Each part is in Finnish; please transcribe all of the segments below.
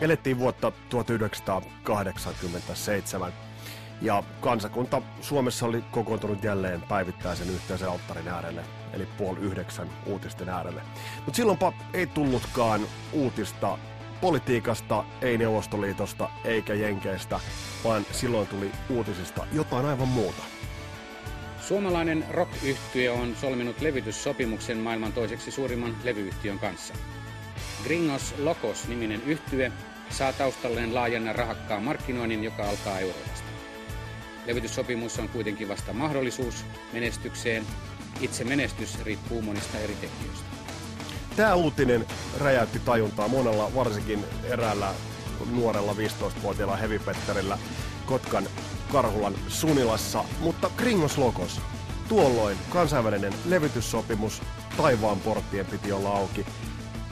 Elettiin vuotta 1987 ja kansakunta Suomessa oli kokoontunut jälleen päivittäisen yhteisen alttarin äärelle, eli puoli yhdeksän uutisten äärelle. Mutta silloinpa ei tullutkaan uutista politiikasta, ei Neuvostoliitosta eikä Jenkeistä, vaan silloin tuli uutisista jotain aivan muuta. Suomalainen rock on solminut levytyssopimuksen maailman toiseksi suurimman levyyhtiön kanssa. Gringos Locos niminen yhtye saa taustalleen laajan rahakkaan markkinoinnin, joka alkaa Euroopasta. Levytyssopimus on kuitenkin vasta mahdollisuus menestykseen. Itse menestys riippuu monista eri tekijöistä. Tämä uutinen räjäytti tajuntaa monella, varsinkin eräällä nuorella 15-vuotiaalla hevipetterillä Kotkan Karhulan Sunilassa, mutta Kringos Logos. Tuolloin kansainvälinen levytyssopimus, taivaan porttien piti olla auki.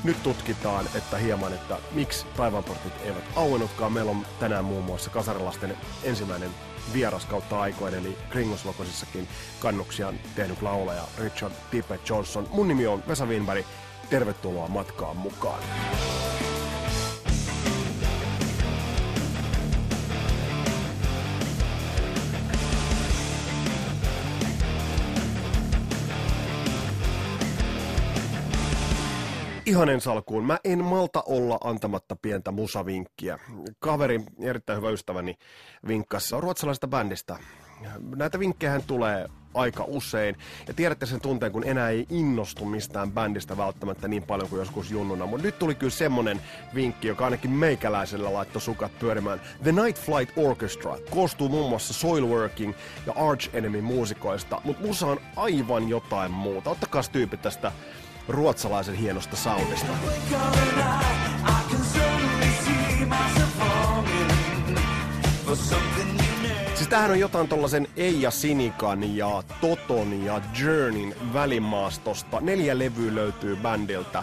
Nyt tutkitaan, että hieman, että miksi taivaanportit eivät auennutkaan. Meillä on tänään muun muassa kasarilasten ensimmäinen vieras kautta aikoin, eli Kringoslokosissakin kannuksia tehnyt laulaja Richard Tippett Johnson. Mun nimi on Vesa Winberg. Tervetuloa matkaan mukaan. Ihan ensi alkuun. Mä en malta olla antamatta pientä musavinkkiä. Kaveri, erittäin hyvä ystäväni, vinkkassa ruotsalaisesta bändistä. Näitä vinkkejä tulee aika usein. Ja tiedätte sen tunteen, kun enää ei innostu mistään bändistä välttämättä niin paljon kuin joskus junnuna. Mutta nyt tuli kyllä semmonen vinkki, joka ainakin meikäläisellä laittoi sukat pyörimään. The Night Flight Orchestra koostuu muun muassa Soilworking ja Arch Enemy muusikoista, mutta musa on aivan jotain muuta. Ottakaa tyypit tästä ruotsalaisen hienosta soundista. Siis tämähän on jotain tollasen Eija Sinikan ja Toton ja Journeyn välimaastosta. Neljä levyä löytyy bändiltä.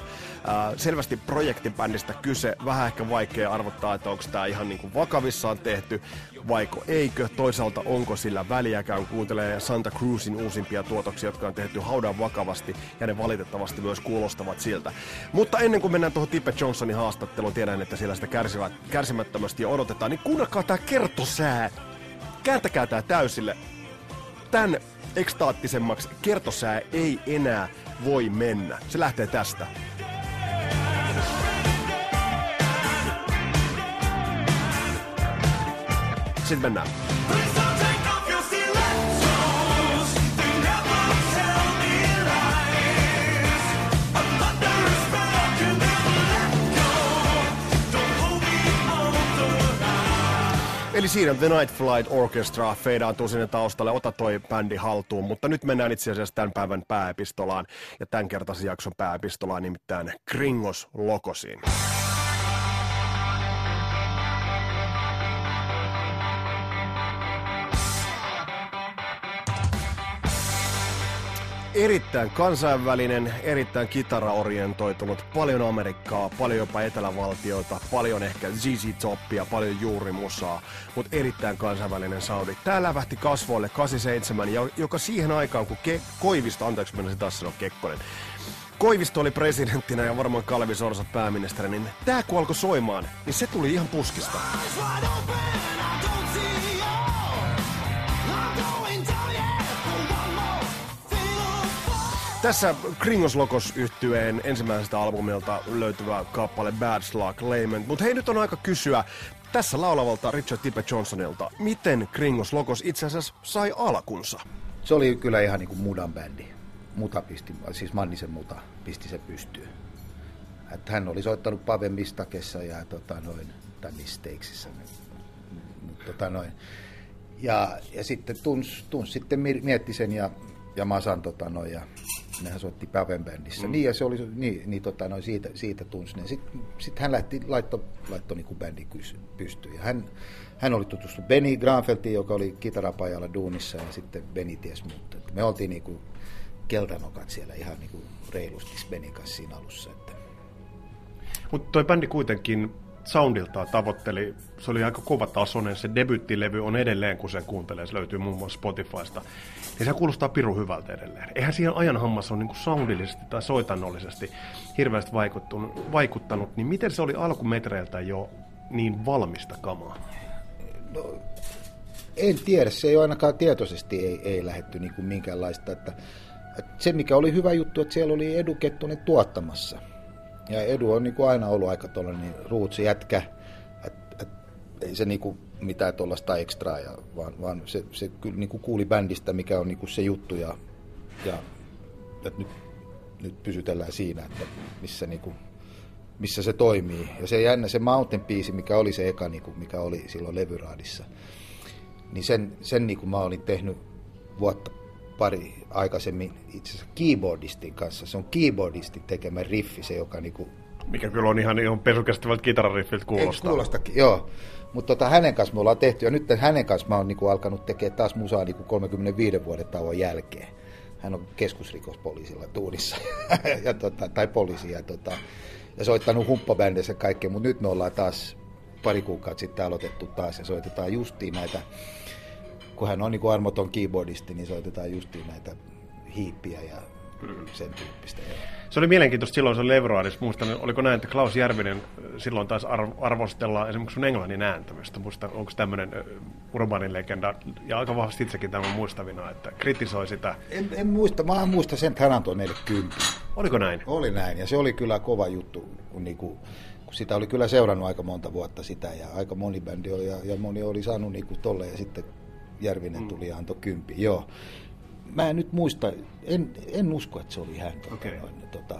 Selvästi projektibändistä kyse. Vähän ehkä vaikea arvottaa, että onko tämä ihan niinku vakavissaan tehty vaiko eikö. Toisaalta onko sillä väliäkään, kuuntelee Santa Cruzin uusimpia tuotoksia, jotka on tehty haudan vakavasti ja ne valitettavasti myös kuulostavat siltä. Mutta ennen kuin mennään tuohon Tippe Johnsonin haastatteluun, tiedän, että siellä sitä kärsivät, kärsimättömästi odotetaan, niin kuunnelkaa tämä kertosää. Kääntäkää tämä täysille. Tän ekstaattisemmaksi kertosää ei enää voi mennä. Se lähtee tästä. Sitten mennään. Eli siinä The Night Flight Orchestra feidaantuu sinne taustalle, ota toi bändi haltuun, mutta nyt mennään itse asiassa tämän päivän pääepistolaan ja tämän kertaisen jakson pääepistolaan nimittäin Kringos Lokosiin. Erittäin kansainvälinen, erittäin kitaraorientoitunut, paljon Amerikkaa, paljon jopa etelävaltioita, paljon ehkä ZZ Toppia, paljon juurimusaa, mutta erittäin kansainvälinen soundi. Tää lävähti kasvoille 87, joka siihen aikaan, kun Ke- Koivisto, anteeksi mennä taas sanoa Kekkonen, Koivisto oli presidenttinä ja varmaan Kalvi Sorsa pääministeri, niin tää kun alkoi soimaan, niin se tuli ihan puskista. Tässä Kringos Lokos yhtyeen ensimmäisestä albumilta löytyvä kappale Bad Slug Lament. Mutta hei, nyt on aika kysyä tässä laulavalta Richard Tippe Johnsonilta, miten Kringos Lokos itse asiassa sai alkunsa? Se oli kyllä ihan niin kuin mudan bändi. Muta pisti, siis Mannisen muta pisti se pystyyn. Että hän oli soittanut Pave Mistakessa ja tota noin, tai Mistakesissa. Tota noin. Ja, ja sitten Tuns, Tuns sitten mietti sen ja, ja Masan tota noin, ja nehän soitti Paven bändissä. Mm. Niin, ja se oli, niin, niin tota, noin siitä, siitä tunsi ne. Sitten sit hän lähti, laitto, laitto niin bändi pystyyn. Ja hän, hän oli tutustunut Benny Granfeltiin, joka oli kitarapajalla duunissa, ja sitten Benny ties muut. Me oltiin niin kuin keltanokat siellä ihan niin kuin reilusti Benin kanssa siinä alussa. Että. Mutta toi bändi kuitenkin soundiltaan tavoitteli, se oli aika kova tasoinen, se debyttilevy on edelleen, kun sen kuuntelee, se löytyy muun muassa Spotifysta, niin se kuulostaa piru hyvältä edelleen. Eihän siihen ajan hammassa ole niin soundillisesti tai soitannollisesti hirveästi vaikuttanut, niin miten se oli alkumetreiltä jo niin valmista kamaa? No, en tiedä, se ei ole ainakaan tietoisesti ei, ei lähetty niin kuin minkäänlaista. Että, että se mikä oli hyvä juttu, että siellä oli Edu Kettunen tuottamassa. Ja Edu on niin kuin aina ollut aika tuollainen niin ruutsi jätkä, että et, ei se niin kuin mitään tuollaista ekstraa, ja, vaan, vaan se, se kyllä niin kuin kuuli bändistä, mikä on niin kuin se juttu ja, ja että nyt, nyt pysytellään siinä, että missä, niin kuin, missä se toimii. Ja se jännä, se Mountain biisi, mikä oli se eka, niin kuin, mikä oli silloin levyraadissa, niin sen, sen niin kuin mä olin tehnyt vuotta pari aikaisemmin itse asiassa keyboardistin kanssa. Se on keyboardistin tekemä riffi, se joka niin kuin mikä kyllä on ihan, ihan pesukestävältä kitarariffiltä kuulostaa. Kuulostakin, joo. Mutta tota, hänen kanssa me ollaan tehty, ja nyt hänen kanssa mä oon niinku alkanut tekemään taas musaa niinku 35 vuoden tauon jälkeen. Hän on keskusrikospoliisilla tuunissa, ja tota, tai poliisi, ja, tota, ja soittanut humppabändissä kaikkea, mutta nyt me ollaan taas pari kuukautta sitten aloitettu taas, ja soitetaan justiin näitä, kun hän on niinku armoton keyboardisti, niin soitetaan justiin näitä hiippiä ja sen tyyppistä. Joo. Se oli mielenkiintoista silloin, se oli Levroadissa. Muistan, oliko näin, että Klaus Järvinen silloin taas arvostella esimerkiksi sun englannin ääntämistä. Muista, onko tämmöinen urbanin legenda, ja aika vahvasti itsekin tämän muistavina, että kritisoi sitä. En, en muista, mä en muista sen, että hän antoi meille kymppi. Oliko näin? Oli näin, ja se oli kyllä kova juttu, kun, niinku, kun sitä oli kyllä seurannut aika monta vuotta sitä, ja aika moni bändi oli, ja, ja moni oli saanut niinku tolle, ja sitten Järvinen mm. tuli ja antoi kymppi. Joo mä en nyt muista, en, en usko, että se oli hän. Okay. noin, tota,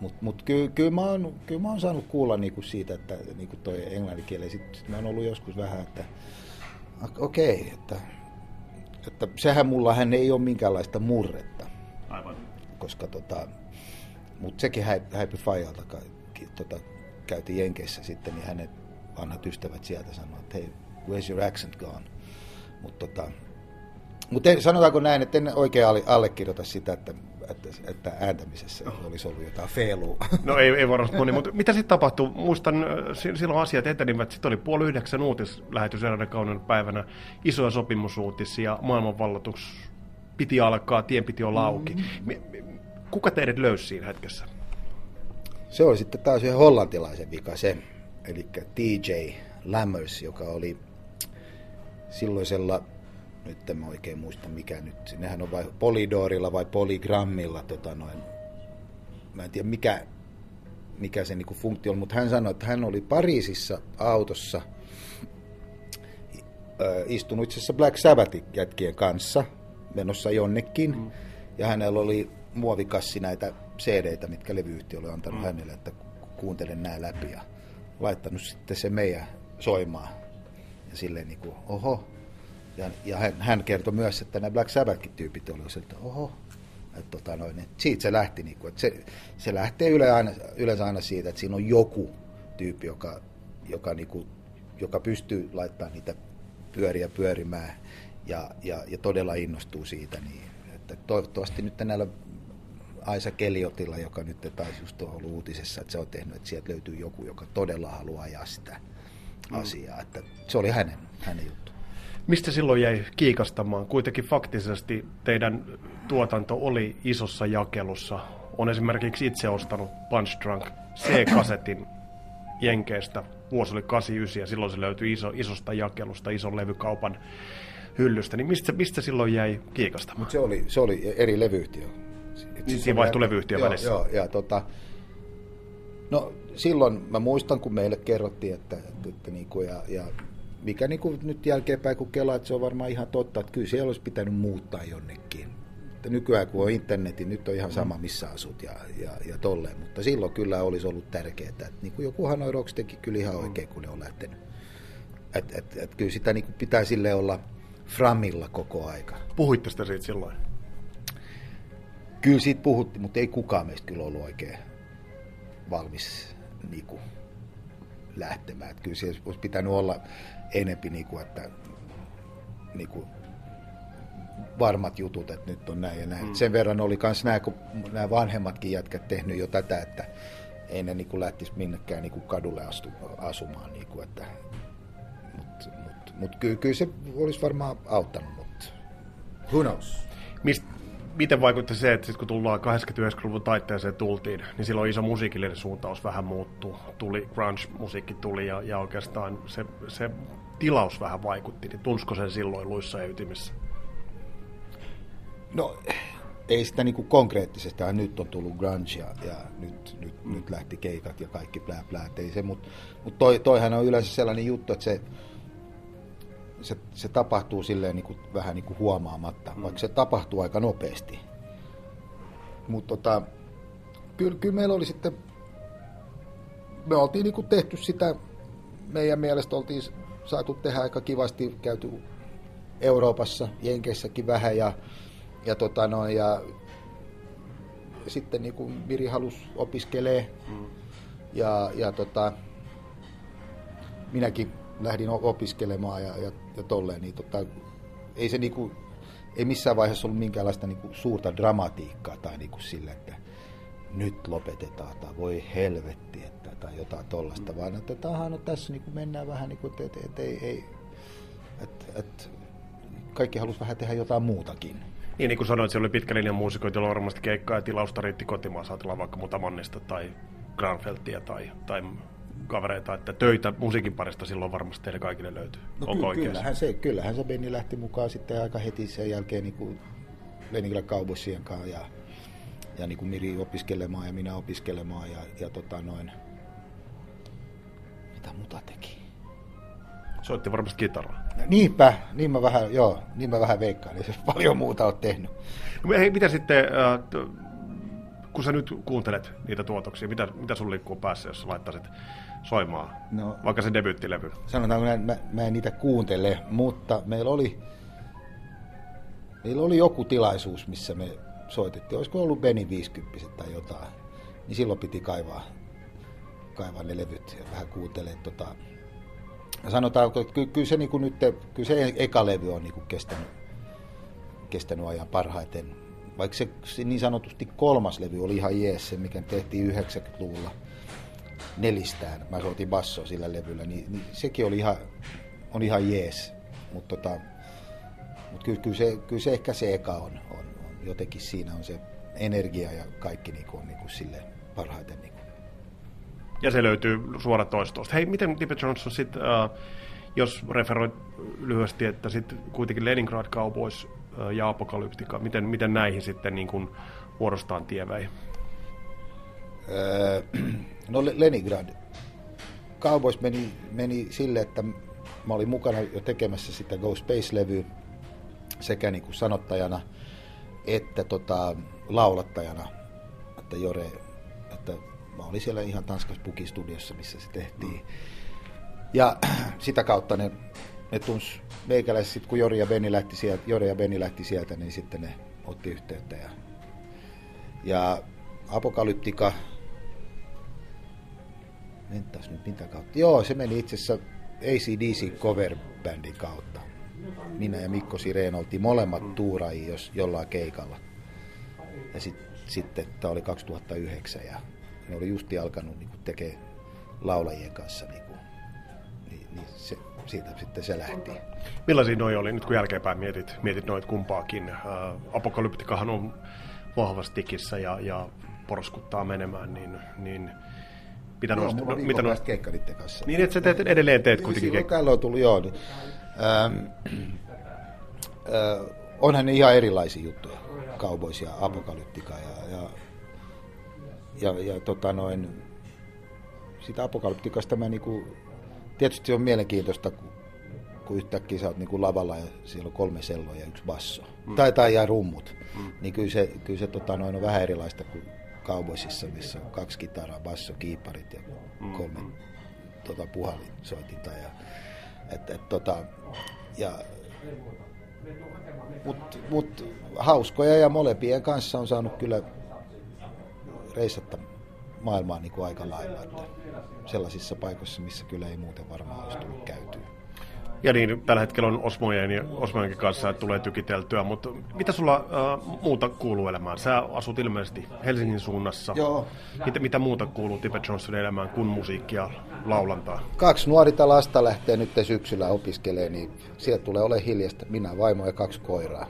mutta mut kyllä, kyllä, mä oon, kyllä mä oon saanut kuulla niinku siitä, että niinku toi englanninkieli, sitten sit mä oon ollut joskus vähän, että okei, okay, että, että sehän mulla hän ei ole minkäänlaista murretta. Aivan. Koska tota, mutta sekin häipy Fajalta, tota, käytiin Jenkeissä sitten, niin hänet vanhat ystävät sieltä sanoivat, että hei, where's your accent gone? Mutta tota, mutta sanotaanko näin, että en oikein allekirjoita sitä, että, että, että ääntämisessä olisi ollut jotain feilua. No ei, ei varmasti moni, mutta mitä sitten tapahtui? Muistan, silloin asiat etenivät, sitten oli puoli yhdeksän uutislähetys eräänä kauden päivänä, isoja sopimusuutisia, maailmanvallatus piti alkaa, tien piti olla auki. Mm. Kuka teidät löysi siinä hetkessä? Se oli sitten taas yhden hollantilaisen vika se, eli TJ Lammers, joka oli silloisella nyt en mä oikein muista mikä nyt, nehän on vai Polidorilla vai Polygrammilla, tota noin, mä en tiedä mikä, mikä se niinku funktio on, mutta hän sanoi, että hän oli Pariisissa autossa istunut itse asiassa Black Sabbathin jätkien kanssa menossa jonnekin, mm. ja hänellä oli muovikassi näitä cd mitkä levyyhtiö oli antanut mm. hänelle, että kuuntelen nämä läpi, ja laittanut sitten se meidän soimaan. Ja silleen niin kuin, oho, ja, ja hän, hän kertoi myös, että nämä Black Sabbathkin tyypit olivat että oho, että tota noin, että siitä se lähti, niin kuin, että se, se lähtee yleensä aina, yleensä aina siitä, että siinä on joku tyyppi, joka, joka, niin kuin, joka pystyy laittamaan niitä pyöriä pyörimään ja, ja, ja todella innostuu siitä. Niin, että toivottavasti nyt näillä Aisa Keliotilla, joka nyt taisi just ollut uutisessa, että se on tehnyt, että sieltä löytyy joku, joka todella haluaa ajaa sitä. Asiaa. Että se oli hänen, hänen juttu. Mistä silloin jäi kiikastamaan? Kuitenkin faktisesti teidän tuotanto oli isossa jakelussa. On esimerkiksi itse ostanut Punch Drunk C-kasetin Jenkeistä. Vuosi oli 89 ja silloin se löytyi iso, isosta jakelusta, ison levykaupan hyllystä. Niin mistä, mistä silloin jäi kiikastamaan? Mut se, oli, se oli eri levyyhtiö. Siis Siinä vaihtui levyyhtiö joo, välissä. Joo, ja tota, no silloin mä muistan, kun meille kerrottiin, että, että, että niin kuin, ja, ja mikä niin kuin nyt jälkeenpäin kun kelaa, että se on varmaan ihan totta, että kyllä siellä olisi pitänyt muuttaa jonnekin. Että nykyään kun on internetin, nyt on ihan sama missä asut ja, ja, ja tolleen, mutta silloin kyllä olisi ollut tärkeää, että niin kuin joku Hanoi Rocks teki kyllä ihan oikein, kun ne on lähtenyt. Et, et, et, kyllä sitä niin kuin pitää sille olla framilla koko aika. Puhuitte sitä siitä silloin? Kyllä siitä puhuttiin, mutta ei kukaan meistä kyllä ollut oikein valmis niin kuin, lähtemään. Että kyllä siellä olisi pitänyt olla enempi, niin kuin, että niin kuin, varmat jutut, että nyt on näin ja näin. Mm. Sen verran oli myös nämä, kun nämä vanhemmatkin jätkät tehnyt jo tätä, että ei ne niin kuin lähtisi minnekään niin kuin kadulle astu, asumaan. Niin kuin, että, mutta mut, mut kyllä, kyllä, se olisi varmaan auttanut, mutta who knows? Mist, miten vaikutti se, että sit kun tullaan 89-luvun taitteeseen tultiin, niin silloin iso musiikillinen suuntaus vähän muuttuu. Tuli grunge-musiikki tuli ja, ja oikeastaan se, se tilaus vähän vaikutti. Niin tunsko sen silloin luissa ja ytimissä? No ei sitä niin konkreettisesti, nyt on tullut grunge ja, ja nyt, nyt, mm. nyt lähti keikat ja kaikki plää plää, ei se, mutta mut toi, toihan on yleensä sellainen juttu, että se, se, se tapahtuu silleen niin kuin, vähän niin kuin huomaamatta, mm. vaikka se tapahtuu aika nopeasti. Mutta tota, kyllä, kyllä meillä oli sitten, me oltiin niin kuin tehty sitä, meidän mielestä oltiin saatu tehdä aika kivasti, käyty Euroopassa, Jenkeissäkin vähän ja ja, tota no, ja sitten niin kuin Miri halusi opiskelee mm. ja, ja tota, minäkin lähdin opiskelemaan ja, ja, ja tolleen, niin tota, ei se niin kuin, ei missään vaiheessa ollut minkäänlaista niin kuin suurta dramatiikkaa tai niin kuin sillä, että nyt lopetetaan tai voi helvetti että, tai jotain tollasta, vaan että tahan, no tässä niin kuin mennään vähän niin kuin, että et, et, ei, ei, et, et, kaikki halusi vähän tehdä jotain muutakin. Niin, niin kuin sanoit, siellä oli pitkä linjan muusikoita, joilla varmasti keikkaa ja tilausta riitti kotimaan, saatellaan vaikka Mutamannista tai Granfeltia tai, tai kavereita, että töitä musiikin parista silloin varmasti teille kaikille löytyy. No Onko ky- kyllähän, se, kyllähän se Benni lähti mukaan sitten aika heti sen jälkeen niin kuin Leningillä Cowboysien kanssa ja, ja niin kuin Miri opiskelemaan ja minä opiskelemaan ja, ja tota noin. Mitä muta teki? Soitti varmasti kitaraa. Niinpä, niin mä vähän, joo, niin mä vähän veikkaan, niin se paljon muuta on tehnyt. No, hei, mitä sitten, äh, kun sä nyt kuuntelet niitä tuotoksia, mitä, mitä sun liikkuu päässä, jos laittaisit soimaan, no, vaikka se debyyttilevy? Sanotaanko, mä, mä, mä en niitä kuuntele, mutta meillä oli, meillä oli joku tilaisuus, missä me soitettiin, olisiko ollut Beni 50 tai jotain, niin silloin piti kaivaa, kaivaa ne levyt ja vähän kuuntelee tota, sanotaanko, että ky, kyllä se, niin nyt, kyllä se eka levy on niin kuin kestänyt, kestänyt ajan parhaiten. Vaikka se, se niin sanotusti kolmas levy oli ihan jees, se mikä tehtiin 90-luvulla nelistään. Mä soitin bassoa sillä levyllä, niin, niin sekin oli ihan, on ihan jees. Mutta tota, mut kyllä, kyllä, se, kyllä se ehkä se eka on, on, on, jotenkin siinä on se energia ja kaikki niin kuin, on niin kuin sille parhaiten niin ja se löytyy suoratoistosta. Hei, miten Tippet Johnson sitten, uh, jos referoit lyhyesti, että sitten kuitenkin Leningrad Cowboys uh, ja Apokalyptika, miten, miten näihin sitten niin kuin vuorostaan tieväi? Öö, no Leningrad. Cowboys meni, meni sille, että mä olin mukana jo tekemässä sitä Go Space-levyä sekä niin kuin sanottajana että tota, laulattajana, että Jore, että mä olin siellä ihan Tanskas Puki-studiossa, missä se tehtiin. Ja sitä kautta ne, ne tuns meikäläiset, kun Jori ja Benni lähti sieltä, Jori ja Benni lähti sieltä, niin sitten ne otti yhteyttä. Ja, ja Apokalyptika, entäs nyt mitä kautta? Joo, se meni itse asiassa ACDC cover bandin kautta. Minä ja Mikko Sireen oltiin molemmat tuuraajia jos jollain keikalla. Ja sit, sitten tämä oli 2009 ja ne oli justi alkanut niin tekemään laulajien kanssa. Niin, kuin, niin, niin se, siitä sitten se lähti. Millaisia noi oli, nyt kun jälkeenpäin mietit, mietit noit kumpaakin? Ää, apokalyptikahan on vahvasti tikissä ja, ja porskuttaa menemään, niin, niin mitä no, noista? No, mitä noista? keikka niiden kanssa. Niin, että sä teet, edelleen teet kuitenkin keikka. On tullut, joo. Niin, ähm, äh, onhan ne ihan erilaisia juttuja, ja Apokalyptika ja, ja ja, ja tota noin, sitä apokalyptikasta mä niinku, tietysti se on mielenkiintoista, kun, kun yhtäkkiä sä oot niinku lavalla ja siellä on kolme selloa ja yksi basso. Mm. Tai, tai ja rummut. Mm. Niin kyllä se, kyllä se tota noin, on vähän erilaista kuin Cowboysissa, missä on kaksi kitaraa, basso, kiiparit ja kolme mm. tota, puhalinsoitinta. Ja, et, et, tota, ja, mut, mut, hauskoja ja molempien kanssa on saanut kyllä reissatta maailmaa niin kuin aika lailla. Että sellaisissa paikoissa, missä kyllä ei muuten varmaan olisi tullut käytyä. Ja niin, tällä hetkellä on Osmojen ja Osmojenkin kanssa että tulee tykiteltyä, mutta mitä sulla äh, muuta kuuluu elämään? Sä asut ilmeisesti Helsingin suunnassa. Joo. Mitä, mitä muuta kuuluu Tippet Johnsonin elämään kuin musiikkia, laulantaa? Kaksi nuorita lasta lähtee nyt syksyllä opiskelemaan, niin sieltä tulee ole hiljasta. Minä, vaimo ja kaksi koiraa.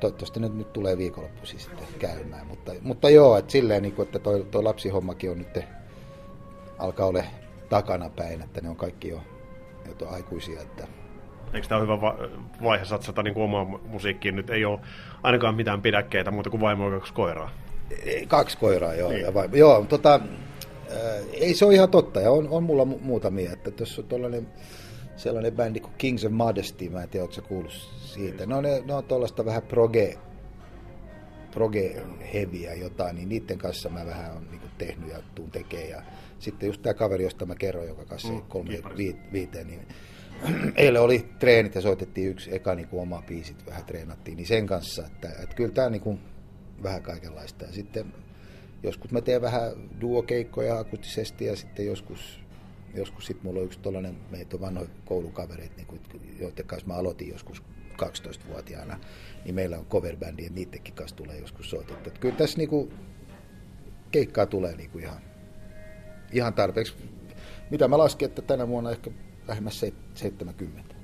Toivottavasti nyt, nyt tulee viikonloppuisin sitten käymään. Mutta, mutta joo, että silleen, niin kuin, että toi, toi lapsihommakin on nyt alkaa olla takana päin, että ne on kaikki jo, jo aikuisia. Että... Eikö tämä ole hyvä vaihe satsata niin omaan musiikkiin? Nyt ei ole ainakaan mitään pidäkkeitä muuta kuin vaimo kaksi koiraa. Kaksi koiraa, joo. Niin. Ja vaimo. Joo, tota, äh, ei se ole ihan totta, ja on, on mulla mu- muutamia. Että tuossa on tollainen, sellainen bändi kuin Kings of Modesty, mä en tiedä, ootko kuullut siitä. Ne on, ne, ne on tuollaista vähän proge, proge heviä jotain, niin niiden kanssa mä vähän on niin tehnyt ja tuun tekemään. Ja sitten just tämä kaveri, josta mä kerroin, joka kanssa mm, kolme viiteen, niin eilen oli treenit ja soitettiin yksi eka niin kuin oma biisit, vähän treenattiin, niin sen kanssa, että, että kyllä tämä niin kuin vähän kaikenlaista. Ja sitten joskus mä teen vähän duokeikkoja akustisesti ja sitten joskus, joskus sitten mulla on yksi tollainen, meitä on vanhoja koulukavereita, niin kuin, joiden kanssa mä aloitin joskus 12-vuotiaana, niin meillä on coverbändi ja niidenkin kanssa tulee joskus soitettu. Että kyllä tässä niin kuin, keikkaa tulee niin kuin ihan, ihan tarpeeksi. Mitä mä lasken, että tänä vuonna ehkä lähemmäs 70.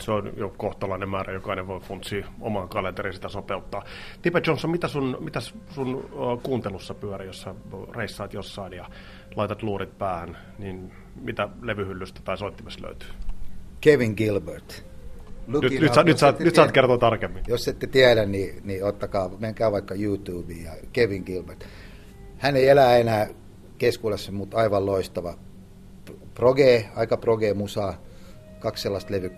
Se on jo kohtalainen määrä, jokainen voi funtsia omaan kalenteriin sitä sopeuttaa. Tipe Johnson, mitä sun, mitä sun kuuntelussa pyörii, jos sä reissaat jossain ja laitat luurit päähän, niin mitä levyhyllystä tai soittimessa löytyy? Kevin Gilbert. Looking nyt, nyt, sä, nyt, saat, nyt saat kertoa tarkemmin. Jos ette tiedä, niin, niin ottakaa, menkää vaikka YouTubeen ja Kevin Gilbert. Hän ei elä enää keskuudessa, mutta aivan loistava. Proge, aika proge musa, kaksi sellaista levyä,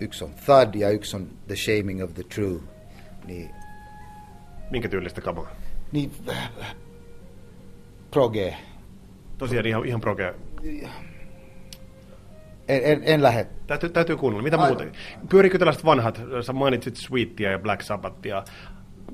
yksi on Thud ja yksi on The Shaming of the True. Niin, Minkä tyylistä kamaa? Niin, proge. Tosiaan ihan, ihan proge. En, en, en lähde. Täytyy, täytyy kuunnella. Mitä muuta? Pyörikö tällaiset vanhat, sä mainitsit Sweetia ja Black Sabbathia,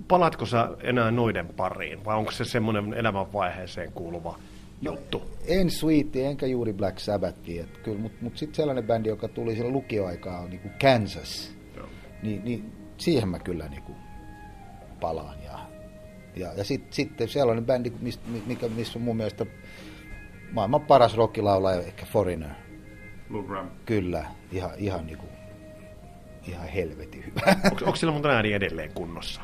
palatko sä enää noiden pariin, vai onko se semmoinen elämänvaiheeseen kuuluva juttu? En Sweetie, enkä juuri Black Sabbathia, kyllä, mutta mut sitten sellainen bändi, joka tuli siellä lukioaikaa, on niin kuin Kansas, niin, niin siihen mä kyllä niin kuin palaan. Ja, ja, ja sitten sit sellainen bändi, mikä, missä on mun mielestä maailman paras rockilaulaja, ehkä Foreigner. Lou Graham. Kyllä, ihan, ihan, niin kuin, ihan helvetin hyvä. Onko, onko sillä mun ääni edelleen kunnossa?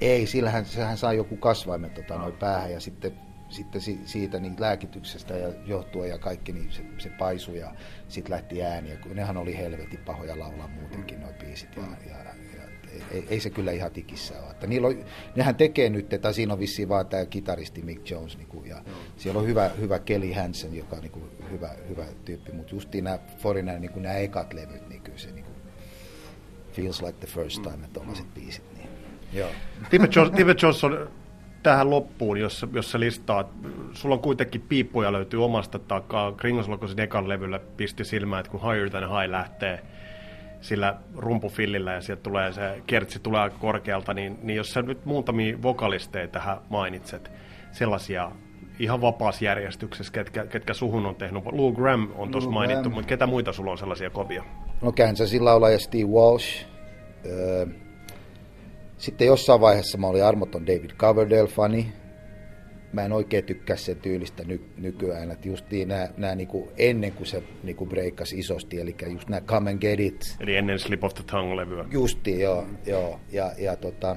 Ei, sillähän sehän saa joku kasvaimet tota, noin päähän ja sitten, sitten siitä niin lääkityksestä ja johtuen ja kaikki, niin se, se paisui ja sitten lähti ääni. Ja nehän oli helvetin pahoja laulaa muutenkin noin biisit ja, ja, ja ei, ei, se kyllä ihan tikissä ole. Että niillä on, nehän tekee nyt, että siinä on vissiin vaan tämä kitaristi Mick Jones niin kuin, ja mm. siellä on hyvä, hyvä Kelly Hansen, joka on niin kuin, hyvä, hyvä tyyppi, mutta justiin nämä Foreigner, niin kuin nämä ekat levyt, niin kyllä se niin kuin, feels like the first time, että tuollaiset mm. biisit. Niin Joo. Tim Johnson tähän loppuun, jos, jos sä listaat, sulla on kuitenkin piippuja löytyy omasta takaa. Kringos Lokosin ekan levyllä pisti silmään, että kun Higher Than High lähtee sillä rumpufillillä ja sieltä tulee se kertsi tulee aika korkealta, niin, niin jos sä nyt muutamia vokalisteja tähän mainitset, sellaisia ihan vapaassa järjestyksessä, ketkä, ketkä suhun on tehnyt. Lou Graham on tuossa mainittu, Graham. mutta ketä muita sulla on sellaisia kovia? No Kansasin laulaja Steve Walsh, öö, sitten jossain vaiheessa mä olin armoton David Coverdale-fani. Mä en oikein tykkää sen tyylistä ny- nykyään, että just nämä, nämä niinku ennen kuin se niinku breikkasi isosti, eli just nämä Come and Get It. Eli ennen Slip of the Tongue-levyä. Justi, joo. joo. Ja, ja tota,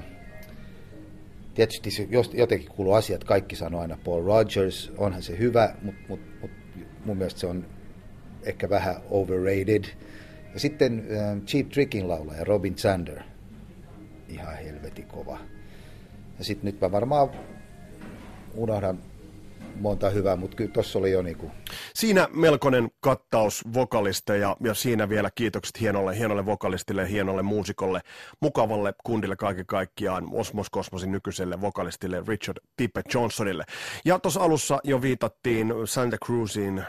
tietysti se jotenkin kuuluu asiat, kaikki sanoo aina Paul Rogers, onhan se hyvä, mutta mut, mut mun mielestä se on ehkä vähän overrated. Ja sitten uh, Cheap Trickin laulaja Robin Zander – ihan helvetin kova. Ja sitten nyt mä varmaan unohdan monta hyvää, mutta kyllä tuossa oli jo niinku... Siinä melkoinen kattaus vokalisteja ja siinä vielä kiitokset hienolle, hienolle vokalistille hienolle muusikolle, mukavalle kundille kaiken kaikkiaan, Osmos Kosmosin nykyiselle vokalistille Richard Tippett Johnsonille. Ja tuossa alussa jo viitattiin Santa Cruzin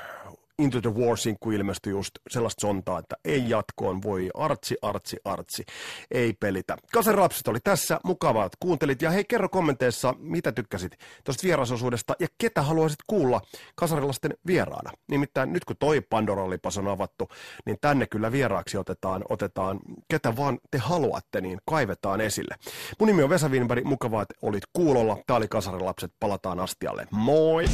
Into the War sinkku ilmestyi just sellaista sontaa, että ei jatkoon, voi artsi, artsi, artsi, ei pelitä. Kaserapset oli tässä, mukavaa, että kuuntelit ja hei kerro kommenteissa, mitä tykkäsit tuosta vierasosuudesta ja ketä haluaisit kuulla kasarilasten vieraana. Nimittäin nyt kun toi Pandora-lipas on avattu, niin tänne kyllä vieraaksi otetaan, otetaan ketä vaan te haluatte, niin kaivetaan esille. Mun nimi on Vesa Winberg, mukavaa, että olit kuulolla. Tää oli Kasarilapset, palataan astialle. Moi!